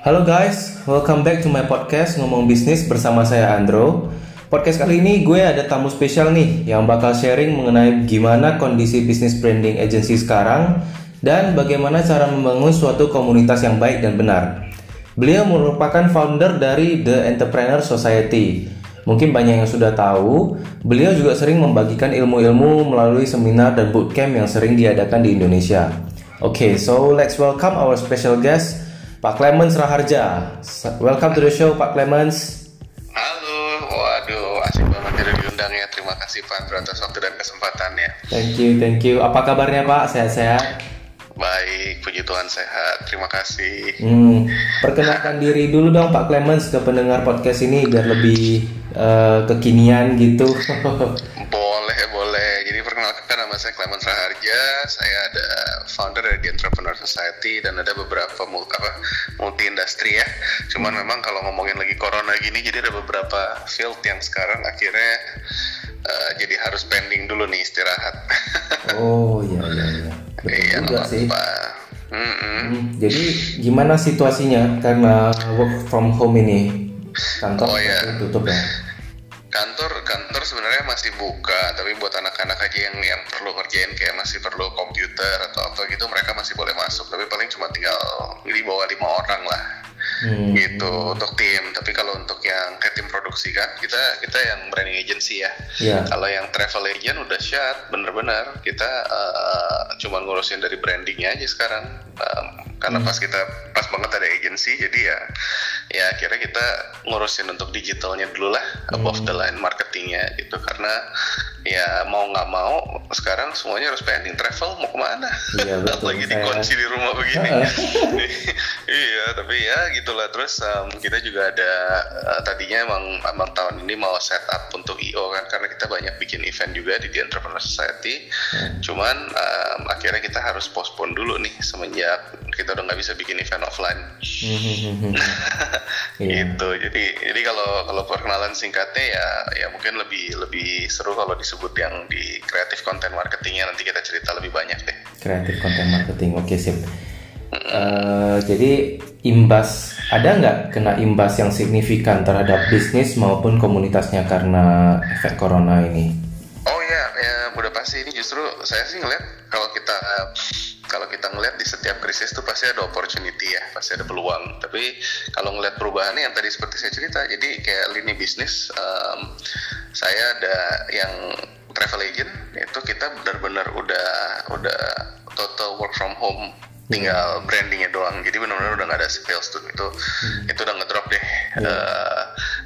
Halo guys, welcome back to my podcast Ngomong Bisnis bersama saya Andro. Podcast kali ini gue ada tamu spesial nih yang bakal sharing mengenai gimana kondisi bisnis branding agency sekarang dan bagaimana cara membangun suatu komunitas yang baik dan benar. Beliau merupakan founder dari The Entrepreneur Society. Mungkin banyak yang sudah tahu, beliau juga sering membagikan ilmu-ilmu melalui seminar dan bootcamp yang sering diadakan di Indonesia. Oke, okay, so let's welcome our special guest, Pak Clemens Raharja. Welcome to the show, Pak Clemens. Halo, waduh, asik banget jadi diundang ya. Terima kasih Pak atas waktu dan kesempatannya. Thank you, thank you. Apa kabarnya Pak? Sehat-sehat? Baik, puji Tuhan sehat. Terima kasih. Hmm, perkenalkan diri dulu dong Pak Clemens ke pendengar podcast ini biar lebih uh, kekinian gitu. nama saya Clemens Raharja. Saya ada founder dari The Entrepreneur Society dan ada beberapa multi, apa, multi industri ya. Cuman memang kalau ngomongin lagi corona gini, jadi ada beberapa field yang sekarang akhirnya uh, jadi harus pending dulu nih istirahat. oh iya iya iya. Betul iya, juga sih. Mm -mm. Hmm, jadi gimana situasinya karena work from home ini? Kantor oh, iya. tutup ya? Kantor kantor sebenarnya masih buka tapi buat anak-anak aja yang yang perlu ngerjain kayak masih perlu komputer atau apa gitu mereka masih boleh masuk. Tapi paling cuma tinggal di bawah lima orang lah. Hmm. gitu untuk tim. Tapi kalau untuk yang kayak tim produksi kan kita kita yang branding agency ya. Yeah. kalau yang travel agent udah shut bener-bener kita uh, cuma ngurusin dari brandingnya aja sekarang. Um, karena hmm. pas kita pas banget ada agency jadi ya ya akhirnya kita ngurusin untuk digitalnya dulu lah hmm. above the line marketingnya gitu karena ya mau nggak mau sekarang semuanya harus pending travel mau ke mana iya, betul. lagi dikunci di rumah begini iya tapi ya gitulah terus um, kita juga ada uh, tadinya emang emang tahun ini mau setup untuk io kan karena kita banyak bikin event juga di The Entrepreneur Society hmm. cuman um, akhirnya kita harus postpone dulu nih semenjak kita udah nggak bisa bikin event offline. Hmm. yeah. gitu. Jadi jadi kalau kalau perkenalan singkatnya ya ya mungkin lebih lebih seru kalau disebut yang di kreatif konten marketingnya. Nanti kita cerita lebih banyak deh. Kreatif konten marketing. Oke okay, sip uh, jadi imbas ada nggak kena imbas yang signifikan terhadap bisnis maupun komunitasnya karena efek corona ini? Oh ya ya udah pasti. Ini justru saya sih ngeliat kalau kita kalau kita ngeliat di setiap krisis tuh pasti ada opportunity ya, pasti ada peluang. Tapi kalau ngeliat perubahannya yang tadi seperti saya cerita, jadi kayak lini bisnis, um, saya ada yang travel agent itu kita benar-benar udah udah total work from home tinggal brandingnya doang jadi benar-benar udah nggak ada sales tuh itu hmm. itu udah ngedrop deh yeah. Iya. uh,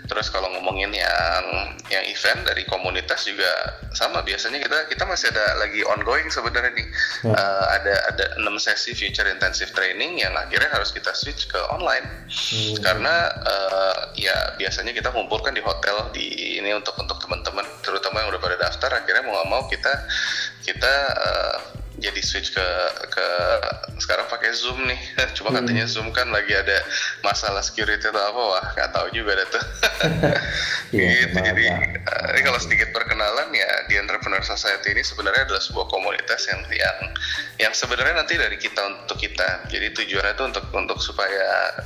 terus kalau ngomongin yang yang event dari komunitas juga sama biasanya kita kita masih ada lagi ongoing sebenarnya nih yeah. uh, ada ada enam sesi future intensive training yang akhirnya harus kita switch ke online hmm. karena uh, ya biasanya kita kumpulkan di hotel di ini untuk untuk teman-teman terutama yang udah pada daftar akhirnya mau nggak mau kita kita uh, switch ke ke sekarang pakai zoom nih cuma hmm. katanya zoom kan lagi ada masalah security atau apa wah nggak tahu juga deh tuh yeah, gitu jadi uh, ini kalau sedikit perkenalan ya di entrepreneur society ini sebenarnya adalah sebuah komunitas yang yang yang sebenarnya nanti dari kita untuk kita jadi tujuannya itu untuk untuk supaya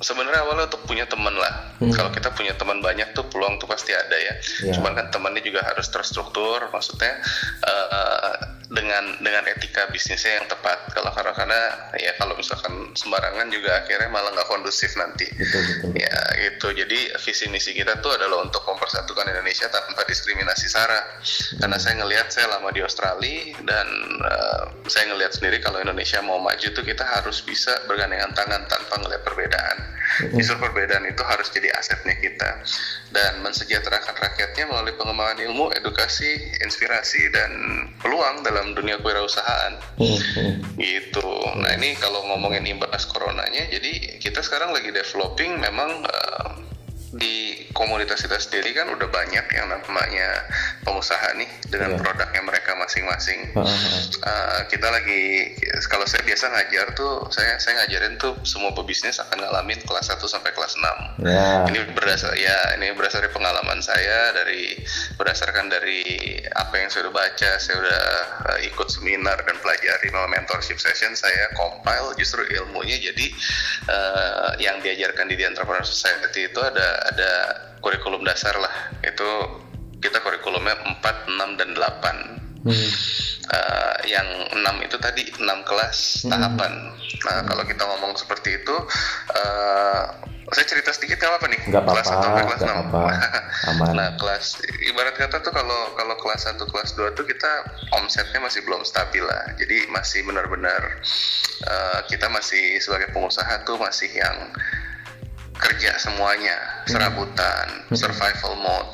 sebenarnya awalnya untuk punya teman lah. Hmm. Kalau kita punya teman banyak tuh peluang tuh pasti ada ya. Yeah. Cuman kan temannya juga harus terstruktur, maksudnya uh, dengan dengan etika bisnisnya yang tepat. Kalau karena karena ya kalau misalkan sembarangan juga akhirnya malah nggak kondusif nanti. Betul, betul. Ya itu. Jadi visi misi kita tuh adalah untuk mempersatukan Indonesia tanpa diskriminasi sara. Karena saya ngelihat saya lama di Australia dan uh, saya ngelihat sendiri kalau Indonesia mau maju tuh kita harus bisa bergandengan tangan tanpa ngelihat perbedaan. Justru perbedaan itu harus jadi asetnya kita dan mensejahterakan rakyatnya melalui pengembangan ilmu, edukasi, inspirasi dan peluang dalam dunia kewirausahaan. Gitu. Nah ini kalau ngomongin imbas coronanya, jadi kita sekarang lagi developing memang uh, di komunitas kita sendiri kan udah banyak yang namanya pengusaha nih dengan Iya. produknya mereka masing-masing. Ah, ah. Uh, kita lagi kalau saya biasa ngajar tuh saya saya ngajarin tuh semua pebisnis akan ngalamin kelas 1 sampai kelas 6. Ya. Ini berdasar ya ini berdasar dari pengalaman saya dari berdasarkan dari apa yang saya udah baca, saya udah uh, ikut seminar dan pelajari melalui mentorship session saya compile justru ilmunya jadi uh, yang diajarkan di The Entrepreneur Society itu ada ada kurikulum dasar lah. Itu kita kurikulumnya 4, 6 dan 8 Hmm. Uh, yang enam itu tadi enam kelas Hmm. tahapan. Nah kalau kita ngomong seperti itu, uh, saya cerita sedikit nggak apa nih? Nggak kelas apa-apa, satu sampai kelas nggak enam. apa-apa. Aman. nah kelas ibarat kata tuh kalau kalau kelas 1 kelas 2 tuh kita omsetnya masih belum stabil lah. Jadi masih benar-benar uh, kita masih sebagai pengusaha tuh masih yang kerja semuanya, serabutan, survival mode.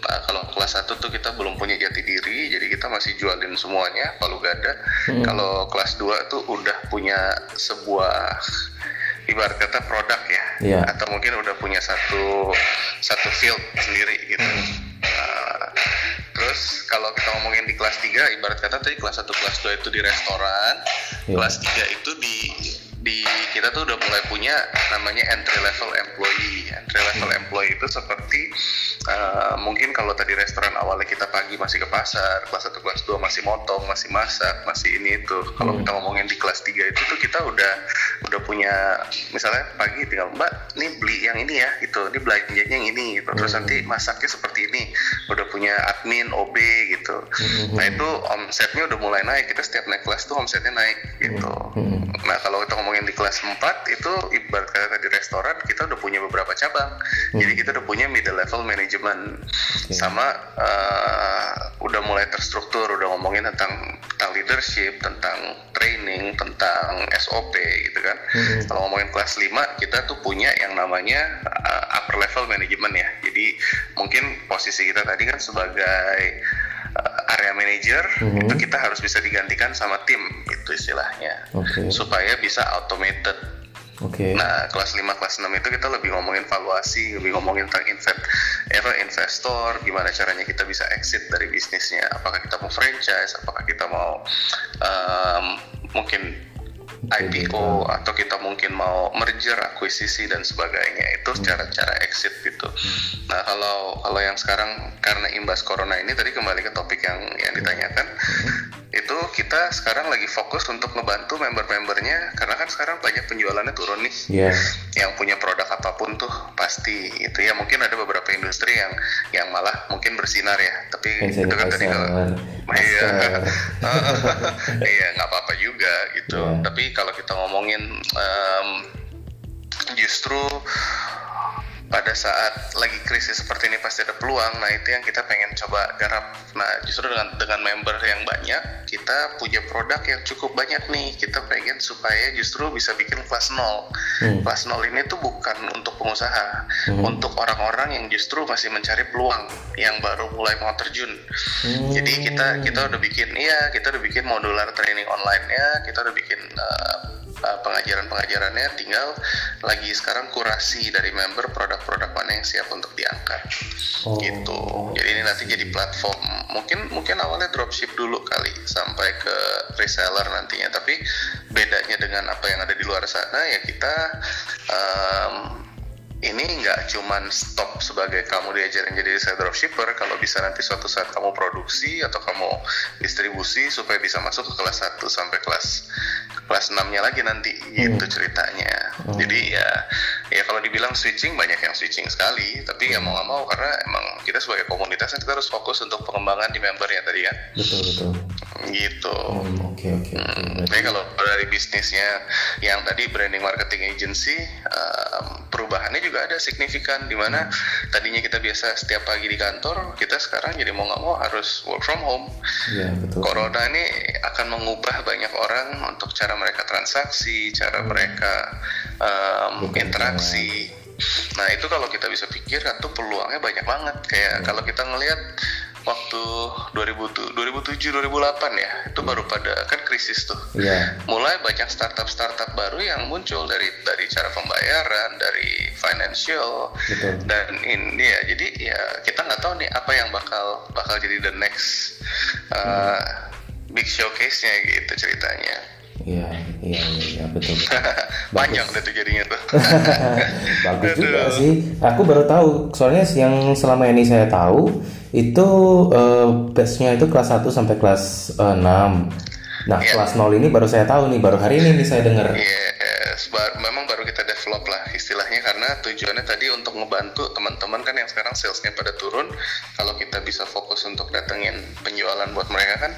Nah, kalau kelas 1 tuh kita belum punya jati diri, jadi kita masih jualin semuanya, palu gada. Hmm. Kalau kelas 2 tuh udah punya sebuah ibarat kata produk ya, Iya. atau mungkin udah punya satu satu field sendiri gitu. Nah, terus kalau kita ngomongin di kelas 3, ibarat kata tadi kelas 1 kelas 2 itu di restoran, Iya. kelas 3 itu di di kita tuh udah mulai punya namanya entry level employee. Entry level employee itu seperti uh, mungkin kalau tadi restoran awalnya kita pagi masih ke pasar, kelas 1 kelas 2 masih motong, masih masak, masih ini itu. Kalau Hmm. kita ngomongin di kelas 3 itu tuh kita udah udah punya misalnya pagi tinggal Mbak, nih beli yang ini ya, gitu. Ini belanjanya yang ini gitu. Terus Hmm. nanti masaknya seperti ini. Udah punya admin, OB gitu. Hmm. Nah, itu omsetnya udah mulai naik. Kita setiap naik kelas tuh omsetnya naik gitu. Hmm. Nah kalau kita ngomongin di kelas 4 itu ibarat kata di restoran kita udah punya beberapa cabang. Jadi kita udah punya middle level management Oke. sama uh, udah mulai terstruktur, udah ngomongin tentang tentang leadership, tentang training, tentang SOP gitu kan. Hmm. Kalau ngomongin kelas 5 kita tuh punya yang namanya uh, upper level management ya. Jadi mungkin posisi kita tadi kan sebagai uh, area manager Mhm. itu kita harus bisa digantikan sama tim itu istilahnya Oke. supaya bisa automated. Oke. Nah, kelas 5 kelas 6 itu kita lebih ngomongin valuasi, lebih ngomongin tentang invest, apa, investor, gimana caranya kita bisa exit dari bisnisnya. Apakah kita mau franchise, apakah kita mau um, mungkin IPO atau kita mungkin mau merger, akuisisi dan sebagainya. Itu cara-cara exit gitu. Nah, kalau kalau yang sekarang karena imbas corona ini tadi kembali ke topik yang yang ditanyakan, itu kita sekarang lagi fokus untuk ngebantu member-membernya karena kan sekarang banyak penjualannya turun nih. Ya. yang punya produk apa pun tuh pasti itu ya mungkin ada beberapa industri yang yang malah mungkin bersinar ya tapi itu kan tadi kalau iya. Iya nggak apa-apa juga gitu. Iya. tapi kalau kita ngomongin em, justru pada saat lagi krisis seperti ini pasti ada peluang. Nah itu yang kita pengen coba garap. Nah justru dengan dengan member yang banyak, kita punya produk yang cukup banyak nih. Kita pengen supaya justru bisa bikin kelas nol. Hmm. Kelas nol ini tuh bukan untuk pengusaha, Hmm. untuk orang-orang yang justru masih mencari peluang, yang baru mulai mau terjun. Hmm. Jadi kita kita udah bikin, iya kita udah bikin modular training online ya, kita udah bikin uh, uh, pengajaran-pengajarannya, tinggal lagi sekarang kurasi dari member produk-produk mana yang siap untuk diangkat, Oh. gitu. Jadi ini nanti jadi platform, mungkin mungkin awalnya dropship dulu kali sampai ke reseller nantinya, tapi bedanya dengan apa yang ada di luar sana ya kita um, ini nggak cuman stop sebagai kamu diajarin jadi reseller dropshipper kalau bisa nanti suatu saat kamu produksi atau kamu distribusi supaya bisa masuk ke kelas 1 sampai kelas kelas 6 nya lagi nanti gitu ceritanya Hmm. jadi ya ya kalau dibilang switching banyak yang switching sekali tapi ya mau nggak mau karena emang kita sebagai komunitas kan kita harus fokus untuk pengembangan di membernya tadi kan Betul betul. Gitu Hmm, Oke oke oke. Hmm, kalau dari bisnisnya yang tadi branding marketing agency um, perubahannya juga ada signifikan di mana tadinya kita biasa setiap pagi di kantor kita sekarang jadi mau nggak mau harus work from home. Iya betul. Corona ini akan mengubah banyak orang untuk cara mereka transaksi, cara mereka um, interaksi. Nah itu kalau kita bisa pikirkan tuh peluangnya banyak banget. Kayak Hmm. kalau kita ngelihat waktu 2000 2007 2008 ya itu baru pada kan krisis tuh Iya. mulai banyak startup startup baru yang muncul dari dari cara pembayaran dari financial Betul. dan ini ya jadi ya kita nggak tahu nih apa yang bakal bakal jadi the next uh, big showcase-nya gitu ceritanya Iya, iya, iya, iya, betul. betul. panjang deh tuh jadinya tuh Bagus juga Aduh. sih. Aku baru tahu, soalnya yang selama ini saya tahu itu eh, batch-nya itu kelas 1 sampai kelas eh, 6. Nah, Iya. kelas 0 ini baru saya tahu nih, baru hari ini nih saya dengar. Yes, ba- memang baru kita develop lah istilahnya karena tujuannya tadi untuk ngebantu teman-teman kan yang sekarang salesnya pada turun. Kalau kita bisa fokus untuk datengin penjualan buat mereka kan,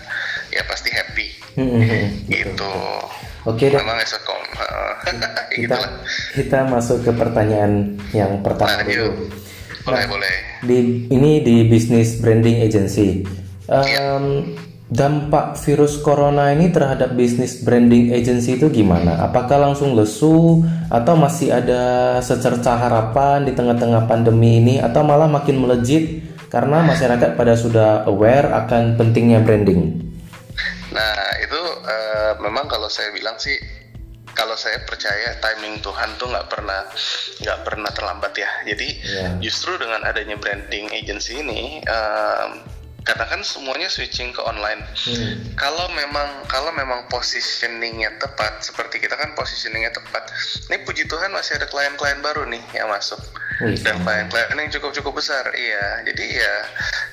ya pasti happy. Hmm. Gitu. Oke deh, Memang as a com, kita kita masuk ke pertanyaan yang pertama Nah, dulu. Boleh, boleh. Di ini di bisnis branding agency. Em, dampak virus corona ini terhadap bisnis branding agency itu gimana? Apakah langsung lesu atau masih ada secerca harapan di tengah-tengah pandemi ini atau malah makin melejit karena masyarakat pada sudah aware akan pentingnya branding? Nah, itu eh, memang kalau saya bilang sih kalau saya percaya timing Tuhan tuh nggak pernah nggak pernah terlambat ya. Jadi Iya. justru dengan adanya branding agency ini karena kan semuanya switching ke online. Hmm. Kalau memang kalau memang positioningnya tepat, seperti kita kan positioningnya tepat. Ini puji Tuhan masih ada klien-klien baru nih yang masuk Wih, dan klien-klien yang cukup cukup besar. Iya, jadi ya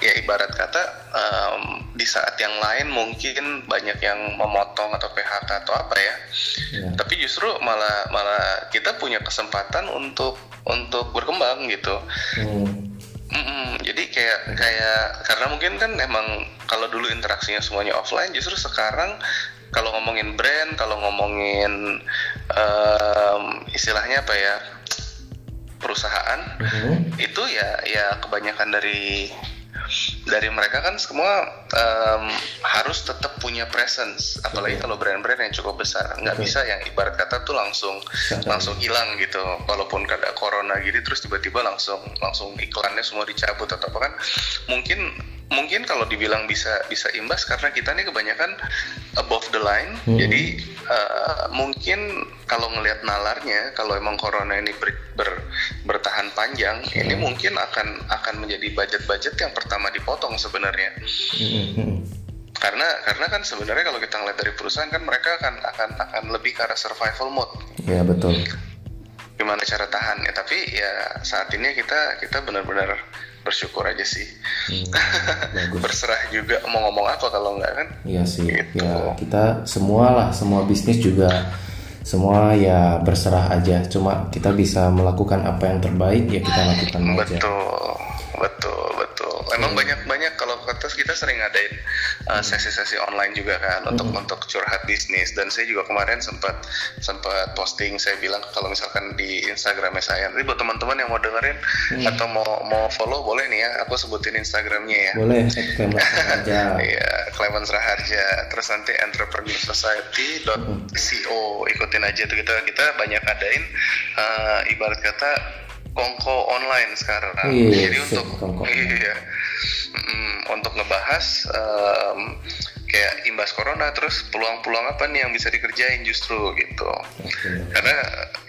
ya ibarat kata em, di saat yang lain mungkin banyak yang memotong atau PHK atau apa ya. Ya. Tapi justru malah malah kita punya kesempatan untuk untuk berkembang gitu. Hmm. Mm-mm, jadi kayak kayak karena mungkin kan emang kalau dulu interaksinya semuanya offline, justru sekarang kalau ngomongin brand, kalau ngomongin em, istilahnya apa ya perusahaan Mhm. itu ya ya kebanyakan dari dari mereka kan semua em, harus tetap punya presence. Apalagi kalau brand-brand yang cukup besar. Nggak Betul. bisa yang ibarat kata tuh langsung langsung. hilang gitu. Walaupun ada corona gitu terus tiba-tiba langsung langsung iklannya semua dicabut atau apa kan. Mungkin mungkin kalau dibilang bisa bisa imbas karena kita nih kebanyakan above the line. Hmm. jadi eh, mungkin kalau ngelihat nalarnya kalau emang corona ini ber- ber- bertahan panjang ini Hmm. mungkin akan akan menjadi budget-budget yang pertama dipotong sebenarnya Hmm, hmm. karena karena kan sebenarnya kalau kita ngeliat dari perusahaan kan mereka akan akan akan lebih ke arah survival mode Ya betul. gimana cara tahan ya tapi ya saat ini kita kita benar-benar bersyukur aja sih Hmm, berserah juga mau ngomong apa kalau enggak kan Iya sih, Gitu. ya kita semua lah, semua bisnis juga semua ya berserah aja. Cuma kita bisa melakukan apa yang terbaik ya kita lakukan aja. betul betul betul emang banyak banyak kita sering ngadain uh, sesi-sesi online juga kan untuk untuk curhat bisnis. Dan saya juga kemarin sempat sempat posting saya bilang kalau misalkan di Instagramnya saya nanti buat teman-teman yang mau dengerin atau mau mau follow boleh nih ya aku sebutin Instagramnya ya. Boleh, eklemen aja. Iya, Clemens Raharja. Terus nanti entrepreneursociety.co ikutin aja tuh kita kita banyak adain eh, ibarat kata kongko online sekarang. Iya, Jadi untuk kongko iya Mm, untuk ngebahas em, kayak imbas corona terus peluang-peluang apa nih yang bisa dikerjain justru gitu. Oke. Karena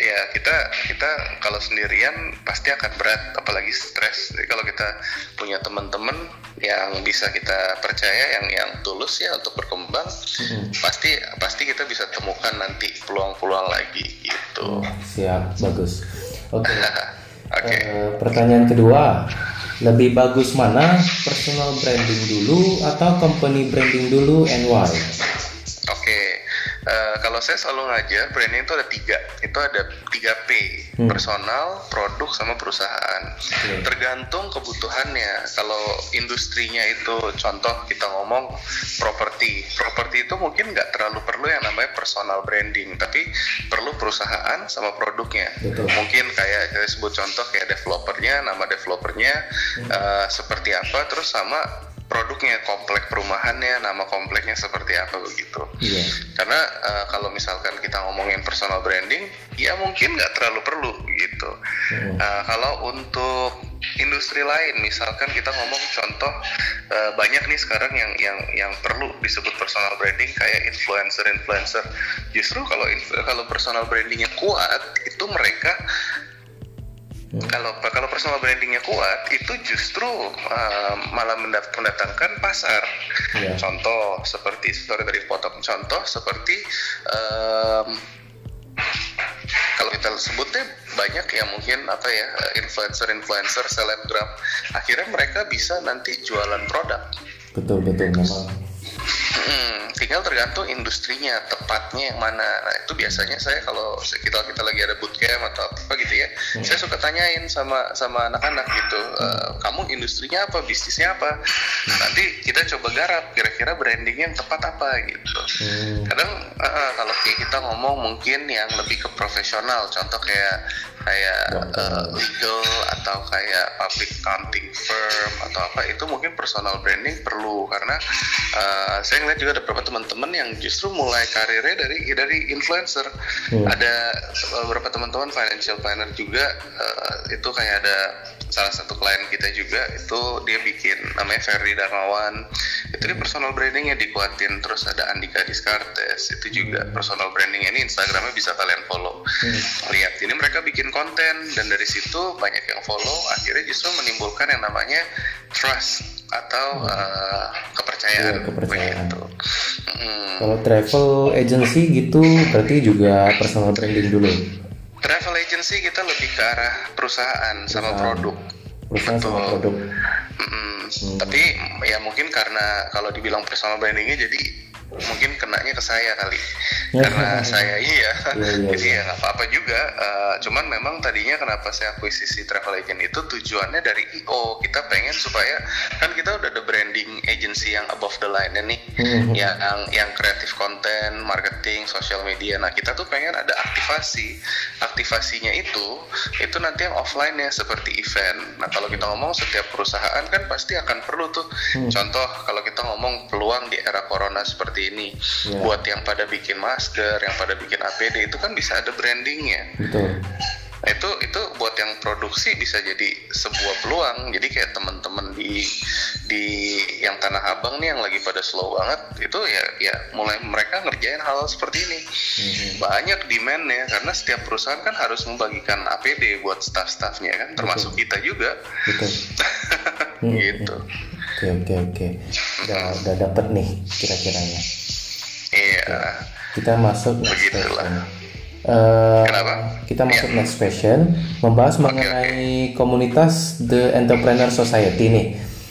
ya kita kita kalau sendirian pasti akan berat apalagi stres. Jadi kalau kita punya teman-teman yang bisa kita percaya yang yang tulus ya untuk berkembang Mm-mm. pasti pasti kita bisa temukan nanti peluang-peluang lagi gitu. Siap, bagus. Oke. Oke. Eh, pertanyaan kedua, lebih bagus mana personal branding dulu atau company branding dulu and why? Oke, Eh, kalau saya selalu ngajar branding itu ada tiga, itu ada tiga P, Hmm. personal, produk, sama perusahaan. Oke. Tergantung kebutuhannya. Kalau industrinya itu, contoh kita ngomong properti, properti itu mungkin nggak terlalu perlu yang namanya personal branding, tapi perlu perusahaan sama produknya. Betul. Mungkin kayak saya sebut contoh kayak developernya, nama developernya eh, seperti apa, terus sama produknya, komplek perumahannya, nama kompleknya seperti apa begitu. Iya. Karena eh, kalau misalkan kita ngomongin personal branding, ya mungkin nggak terlalu perlu gitu. Mm. Eh, kalau untuk industri lain misalkan kita ngomong contoh uh, banyak nih sekarang yang yang yang perlu disebut personal branding kayak influencer influencer justru kalau kalau personal brandingnya kuat itu mereka Hmm. Kalau kalau personal brandingnya kuat, itu justru uh, malah mendatangkan pasar. Yeah. Contoh seperti sorry dari potong contoh seperti um, kalau kita sebutnya banyak ya mungkin apa ya influencer-influencer selebgram akhirnya mereka bisa nanti jualan produk betul betul memang Hmm, tinggal tergantung industrinya tepatnya yang mana. Nah itu biasanya saya kalau kita kita lagi ada bootcamp atau apa gitu ya, hmm. saya suka tanyain sama sama anak-anak gitu, e, kamu industrinya apa, bisnisnya apa? Hmm. Nanti kita coba garap kira-kira brandingnya yang tepat apa gitu. Hmm. Kadang uh, kalau kita ngomong mungkin yang lebih ke profesional, contoh kayak kayak uh, legal atau kayak public accounting firm atau apa itu mungkin personal branding perlu karena uh, saya ngeliat juga ada beberapa teman-teman yang justru mulai karirnya dari dari influencer hmm. ada beberapa teman-teman financial planner juga uh, itu kayak ada salah satu klien kita juga itu dia bikin namanya Ferry Darmawan. Itu dia personal brandingnya dikuatin terus ada Andika Diskartes itu juga personal branding ini Instagramnya bisa kalian follow. Hmm. lihat ini mereka bikin konten dan dari situ banyak yang follow. Akhirnya justru menimbulkan yang namanya trust atau uh, kepercayaan, ya, kepercayaan. Hmm. Kalau travel agency gitu berarti juga personal branding dulu travel agency kita lebih ke arah perusahaan, perusahaan. sama produk. Perusahaan Betul. sama produk. Mm-hmm. Hmm. Tapi ya mungkin karena kalau dibilang personal brandingnya jadi mungkin kenanya ke saya kali. Karena saya iya. Yeah, yeah, jadi ya nggak apa-apa juga. Uh, cuman memang tadinya kenapa saya akuisisi travel agent itu tujuannya dari io kita pengen supaya kan kita udah ada branding agency yang above the line nih mm-hmm. yang yang kreatif konten marketing social media. Nah kita tuh pengen ada aktivasi. Aktivasinya itu itu nanti yang offline ya seperti event. Nah kalau kita ngomong setiap perusahaan kan pasti akan perlu tuh. Mm. contoh kalau kita ngomong peluang di era corona seperti seperti ini yeah. buat yang pada bikin masker yang pada bikin APD itu kan bisa ada brandingnya Betul. Nah, itu itu buat yang produksi bisa jadi sebuah peluang jadi kayak teman-teman di di yang tanah abang nih yang lagi pada slow banget itu ya ya mulai mereka ngerjain hal, -hal seperti ini mm-hmm. banyak demandnya karena setiap perusahaan kan harus membagikan APD buat staff-staffnya kan termasuk Betul. kita juga Betul. gitu oke oke oke. Udah udah dapet nih kira-kiranya. Iya. Kita masuk next question. Uh, Kenapa? kita masuk yeah. next question. Membahas okay, mengenai okay. komunitas The Entrepreneur Society nih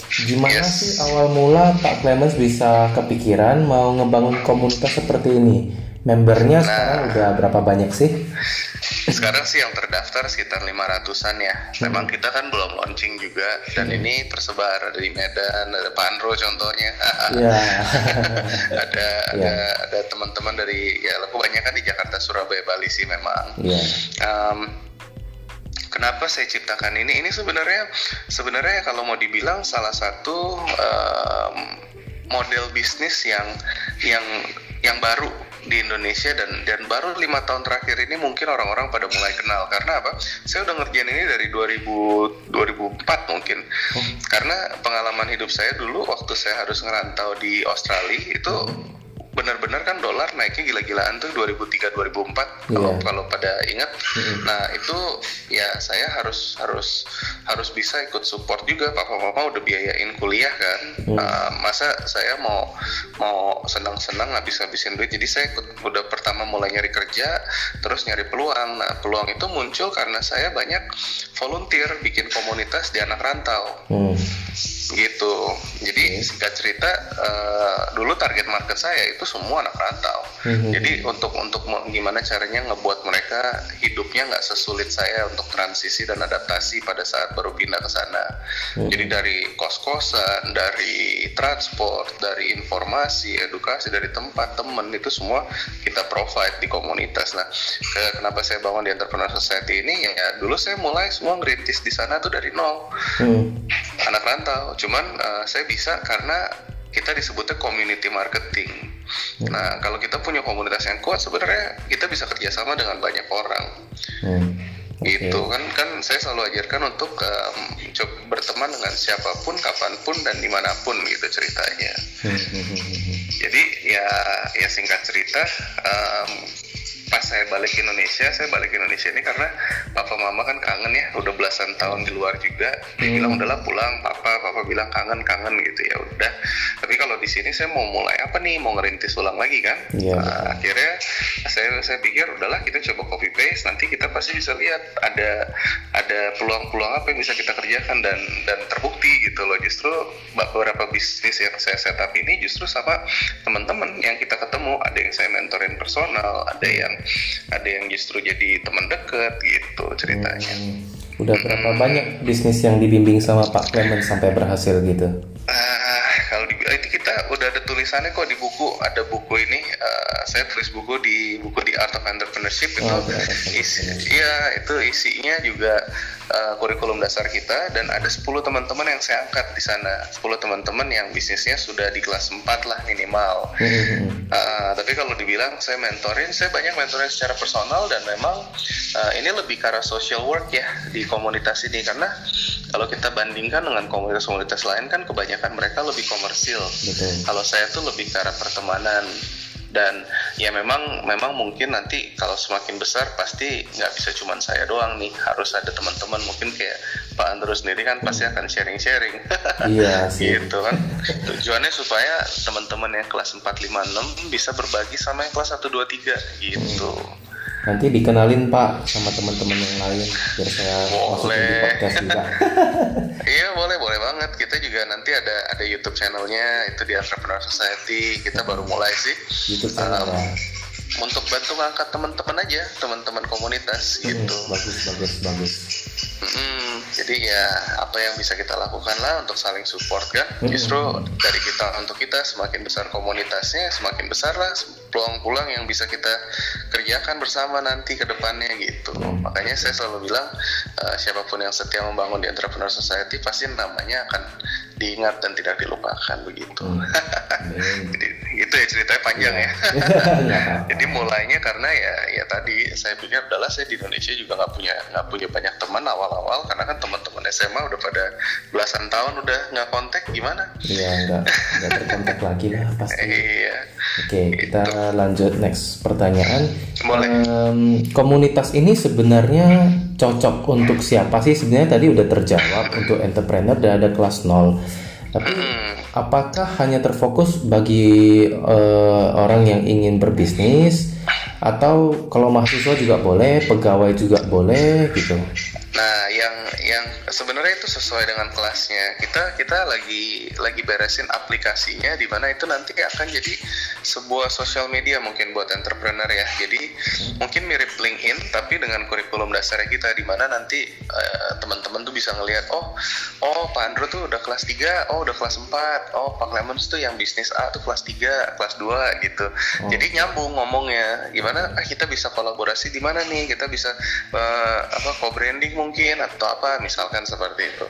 gimana yes. sih awal mula Pak Clemens bisa kepikiran mau ngebangun komunitas seperti ini membernya nah, sekarang udah berapa banyak sih sekarang sih yang terdaftar sekitar 500-an ya. Memang hmm. kita kan belum launching juga dan hmm. ini tersebar ada di Medan, ada Panro contohnya. Yeah. ada yeah. ada ada teman-teman dari ya kebanyakan di Jakarta, Surabaya, Bali sih memang. Yeah. Um, kenapa saya ciptakan ini? Ini sebenarnya sebenarnya kalau mau dibilang salah satu um, model bisnis yang yang yang baru di Indonesia dan dan baru lima tahun terakhir ini mungkin orang-orang pada mulai kenal karena apa? Saya udah ngerjain ini dari 2000 2004 mungkin. Oh. Karena pengalaman hidup saya dulu waktu saya harus ngerantau di Australia itu benar-benar kan dolar naiknya gila-gilaan tuh 2003 2004 kalau yeah. kalau pada ingat. Mm-hmm. Nah, itu ya saya harus harus harus bisa ikut support juga papa mama udah biayain kuliah kan. Mm. Uh, masa saya mau mau senang-senang habis-habisin duit. Jadi saya ikut udah pertama mulai nyari kerja, terus nyari peluang. Nah, peluang itu muncul karena saya banyak volunteer bikin komunitas di anak rantau. Mm gitu jadi singkat cerita uh, dulu target market saya itu semua anak rantau mm-hmm. jadi untuk untuk gimana caranya ngebuat mereka hidupnya nggak sesulit saya untuk transisi dan adaptasi pada saat baru pindah ke sana mm-hmm. jadi dari kos kosan dari transport dari informasi edukasi dari tempat temen itu semua kita provide di komunitas nah ke, kenapa saya bangun di entrepreneur society ini ya dulu saya mulai semua ngerintis di sana tuh dari nol mm. anak rantau cuman uh, saya bisa karena kita disebutnya community marketing. Hmm. Nah, kalau kita punya komunitas yang kuat, sebenarnya kita bisa kerjasama dengan banyak orang. Hmm. gitu kan kan saya selalu ajarkan untuk um, coba berteman dengan siapa pun kapan pun dan di mana pun gitu ceritanya jadi ya ya singkat cerita um, pas saya balik ke Indonesia saya balik ke Indonesia ini karena papa mama kan kangen ya udah belasan tahun di luar juga. Dia Hmm. bilang udahlah pulang. Papa papa bilang kangen kangen gitu. Ya udah. Tapi kalau di sini saya mau mulai apa nih? Mau ngerintis ulang lagi kan? Iya, Nah, akhirnya saya saya pikir udahlah kita coba copy paste. Nanti kita pasti bisa lihat ada ada peluang-peluang apa yang bisa kita kerjakan dan dan terbukti gitu loh. Justru beberapa bisnis yang saya setup ini justru sama teman-teman yang kita ketemu. Ada yang saya mentorin personal ada yang ada yang justru jadi teman deket gitu ceritanya. Hmm. Udah berapa banyak bisnis yang dibimbing sama Pak Clement sampai berhasil gitu? Ah, kalau di itu kita udah ada tulisannya kok di buku. Ada buku ini eh, saya tulis buku di buku di Art of Entrepreneurship itu. Oh, of isi iya itu isinya juga eh, kurikulum dasar kita dan ada 10 teman-teman yang saya angkat di sana 10 teman-teman yang bisnisnya sudah di kelas 4 lah minimal. Uh, tapi kalau dibilang saya mentorin, saya banyak mentorin secara personal dan memang uh, ini lebih ke arah social work ya di komunitas ini karena kalau kita bandingkan dengan komunitas-komunitas lain kan kebanyakan mereka lebih komersil. Betul. Kalau saya tuh lebih ke arah pertemanan dan ya memang memang mungkin nanti kalau semakin besar pasti nggak bisa cuma saya doang nih harus ada teman-teman mungkin kayak Pak Andro sendiri kan pasti akan sharing-sharing Iya sih. gitu kan tujuannya supaya teman-teman yang kelas 4, 5, 6 bisa berbagi sama yang kelas 1, 2, 3 gitu Nanti dikenalin Pak sama teman-teman yang lain biar saya masukin di Boleh. podcast juga. iya boleh boleh banget kita juga nanti ada ada YouTube channelnya itu di Entrepreneur Society kita baru mulai sih YouTube channel Um, ya. untuk bantu ngangkat teman-teman aja teman-teman komunitas Hmm, gitu bagus bagus bagus. Mm-mm. jadi ya apa yang bisa kita lakukan lah untuk saling support kan Mm-mm. justru dari kita untuk kita semakin besar komunitasnya semakin besar lah peluang-peluang yang bisa kita kerjakan bersama nanti ke depannya gitu Mm. makanya saya selalu bilang eh, siapa pun yang setia membangun di Entrepreneur Society pasti namanya akan diingat dan tidak dilupakan begitu Hmm. Amin. jadi itu ya ceritanya panjang ya Nggak apa-apa. jadi mulainya karena ya ya tadi saya pikir adalah saya di Indonesia juga nggak punya nggak punya banyak teman awal-awal karena kan teman-teman SMA udah pada belasan tahun udah nggak kontak gimana Iya nggak nggak terkontak lagi lah pasti. iya Oke kita lanjut next pertanyaan. Boleh. Em, komunitas ini sebenarnya cocok untuk siapa sih? Sebenarnya tadi udah terjawab untuk entrepreneur dan ada kelas 0 Tapi apakah hanya terfokus bagi eh, orang yang ingin berbisnis atau kalau mahasiswa juga boleh, pegawai juga boleh gitu? Nah, yang yang sebenarnya itu sesuai dengan kelasnya. Kita kita lagi lagi beresin aplikasinya di mana itu nanti akan jadi sebuah sosial media mungkin buat entrepreneur ya. Jadi mungkin mirip LinkedIn tapi dengan kurikulum dasarnya kita di mana nanti eh, teman-teman tuh bisa ngelihat oh oh Pak Andro tuh udah kelas 3, oh udah kelas 4, oh Pak Clemens tuh yang bisnis A tuh kelas 3, kelas 2 gitu. Oh. Jadi nyambung ngomongnya. Gimana ah kita bisa kolaborasi di mana nih? Kita bisa eh, apa co-branding mungkin atau apa misalkan seperti itu.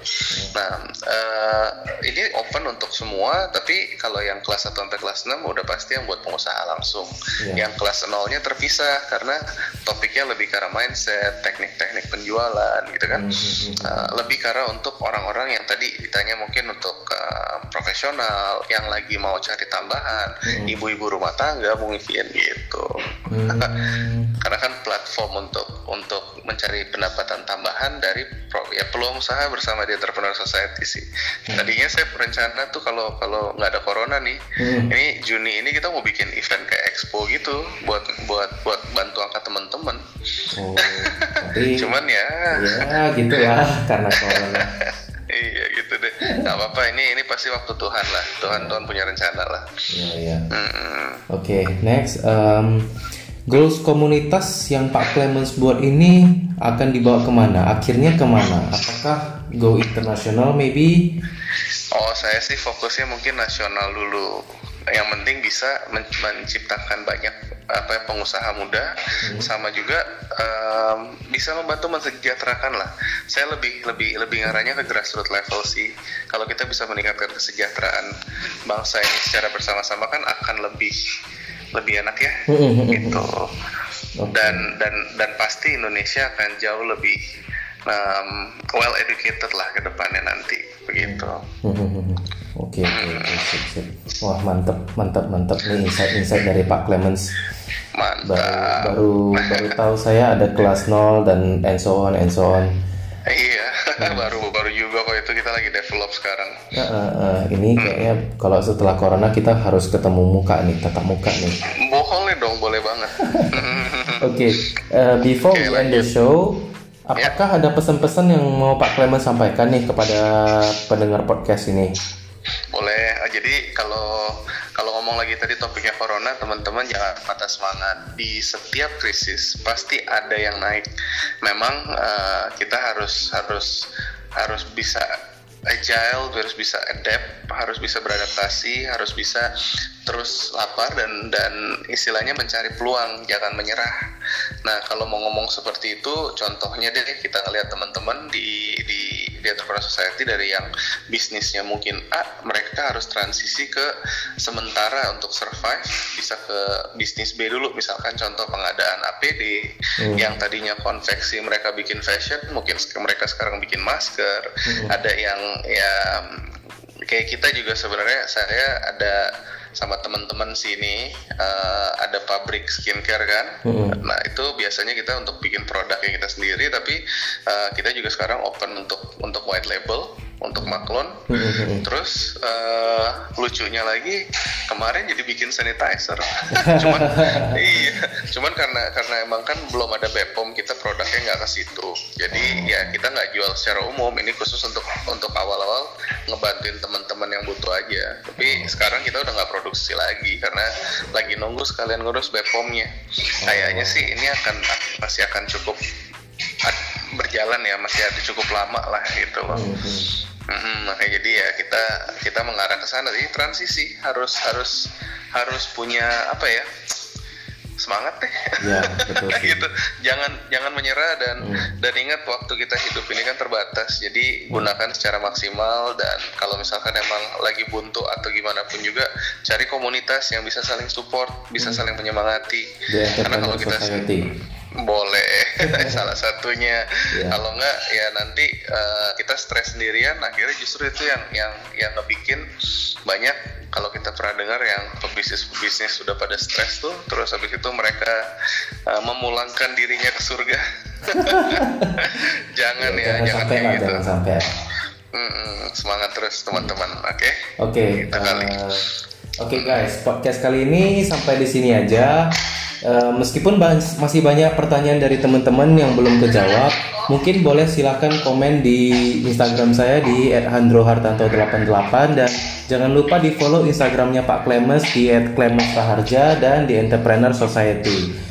Nah, eh, ini open untuk semua, tapi kalau yang kelas 1 sampai kelas 6 udah pasti yang buat pengusaha langsung. Iya. Yang kelas 0-nya terpisah karena topiknya lebih ke arah mindset, teknik-teknik penjualan gitu kan. Hmm, hmm, hmm. Uh, lebih karena untuk orang-orang yang tadi ditanya mungkin untuk uh, profesional yang lagi mau cari tambahan, Hmm. ibu-ibu rumah tangga mungkin gitu. Hmm, Karena kan platform untuk untuk mencari pendapatan tambahan dari pro, ya peluang usaha bersama di Entrepreneur Society sih. Tadinya saya berencana tuh kalau kalau nggak ada corona nih, Hmm. ini Juni ini kita mau bikin event kayak expo gitu buat buat buat bantu angkat teman-teman. oh, tapi Cuman ya ya gitu lah karena corona. Iya gitu deh. Gak apa-apa ini ini pasti waktu Tuhan lah. Tuhan Tuhan punya rencana lah. Iya iya. Hmm. Oke, next. Um, goals komunitas yang Pak Clemens buat ini akan dibawa ke mana? Akhirnya ke mana? Apakah go internasional maybe? Oh saya sih fokusnya mungkin nasional dulu. Yang penting bisa men- menciptakan banyak apa ya, pengusaha muda, sama juga em, bisa membantu mensejahterakan lah. Saya lebih lebih lebih ngarahnya ke grassroots level sih. Kalau kita bisa meningkatkan kesejahteraan bangsa ini secara bersama-sama kan akan lebih lebih enak ya. Gitu. okay. dan dan dan pasti Indonesia akan jauh lebih um, well educated lah ke depannya nanti begitu. Oke, oke, Wah mantep, mantep, mantep nih insight-insight dari Pak Clemens. Mantap. Baru, baru, baru tahu saya ada kelas nol dan and so on and so on. Iya, baru baru juga kok itu kita lagi develop sekarang. Uh, uh, uh, ini kayaknya hmm. kalau setelah corona kita harus ketemu muka nih, tatap muka nih. Boleh dong, boleh banget. Oke, okay. uh, before okay, we end the show, apakah ya. ada pesan-pesan yang mau Pak Clement sampaikan nih kepada pendengar podcast ini? boleh jadi kalau ngomong lagi tadi topiknya corona teman-teman jangan patah semangat. Di setiap krisis pasti ada yang naik. Memang uh, kita harus harus harus bisa agile, harus bisa adapt, harus bisa beradaptasi, harus bisa terus lapar dan dan istilahnya mencari peluang, jangan menyerah. Nah, kalau mau ngomong seperti itu, contohnya deh kita ngelihat teman-teman di di di entrepreneur society dari yang bisnisnya mungkin A, mereka harus transisi ke sementara untuk survive bisa ke bisnis B dulu, misalkan contoh pengadaan APD hmm. yang tadinya konveksi mereka bikin fashion, mungkin mereka sekarang bikin masker, hmm. ada yang ya kayak kita juga sebenarnya saya ada sama teman-teman sini uh, ada pabrik skincare kan. Mm-hmm. Nah itu biasanya kita untuk bikin produk yang kita sendiri, tapi uh, kita juga sekarang open untuk untuk white label untuk maklon. Mm-hmm. Terus uh, lucunya lagi kemarin jadi bikin sanitizer. cuman iya, cuman karena karena emang kan belum ada Bepom kita produknya nggak ke situ. Jadi ya kita nggak jual secara umum. Ini khusus untuk untuk awal-awal ngebantuin teman-teman yang butuh aja. Tapi sekarang kita udah nggak produksi lagi karena lagi nunggu sekalian ngurus Bepomnya. Kayaknya sih ini akan masih akan cukup berjalan ya masih ada cukup lama lah gitu loh. Mm-hmm. Hmm, makanya jadi ya kita kita mengarah ke sana. Jadi transisi harus harus harus punya apa ya semangat deh. Ya, betul gitu. Jangan jangan menyerah dan hmm. dan ingat waktu kita hidup ini kan terbatas. Jadi hmm. gunakan secara maksimal dan kalau misalkan emang lagi buntu atau gimana pun juga cari komunitas yang bisa saling support bisa hmm. saling menyemangati. Karena kalau kita society boleh. Salah satunya. Yeah. kalau enggak ya nanti uh, kita stres sendirian. Akhirnya justru itu yang yang yang ngebikin banyak kalau kita pernah dengar yang pebisnis pebisnis sudah pada stres tuh terus habis itu mereka uh, memulangkan dirinya ke surga. Jangan ya, ya jangan, sampai gitu. jangan sampai. Mm-mm, semangat terus teman-teman oke? Okay? oke okay, uh, oke okay guys. Podcast kali ini sampai di sini aja Uh, meskipun masih banyak pertanyaan dari teman-teman yang belum kejawab, mungkin boleh silahkan komen di Instagram saya di @handrohartanto88 dan jangan lupa di follow Instagramnya Pak Clemens di @clemensraharja dan di Entrepreneur Society.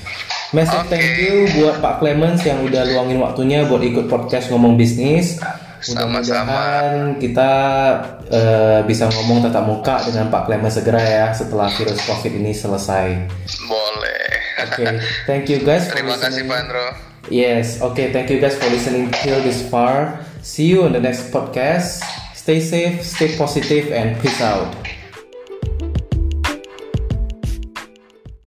Message okay. thank you buat Pak Clemens yang udah luangin waktunya buat ikut podcast ngomong bisnis. Mudah-mudahan kita uh, bisa ngomong tatap muka dengan Pak Clemens segera ya setelah virus COVID ini selesai. Boleh. Okay, thank you guys. Terima kasih Pak Andro. Yes, okay, thank you guys for listening till this far. See you on the next podcast. Stay safe, stay positive, and peace out.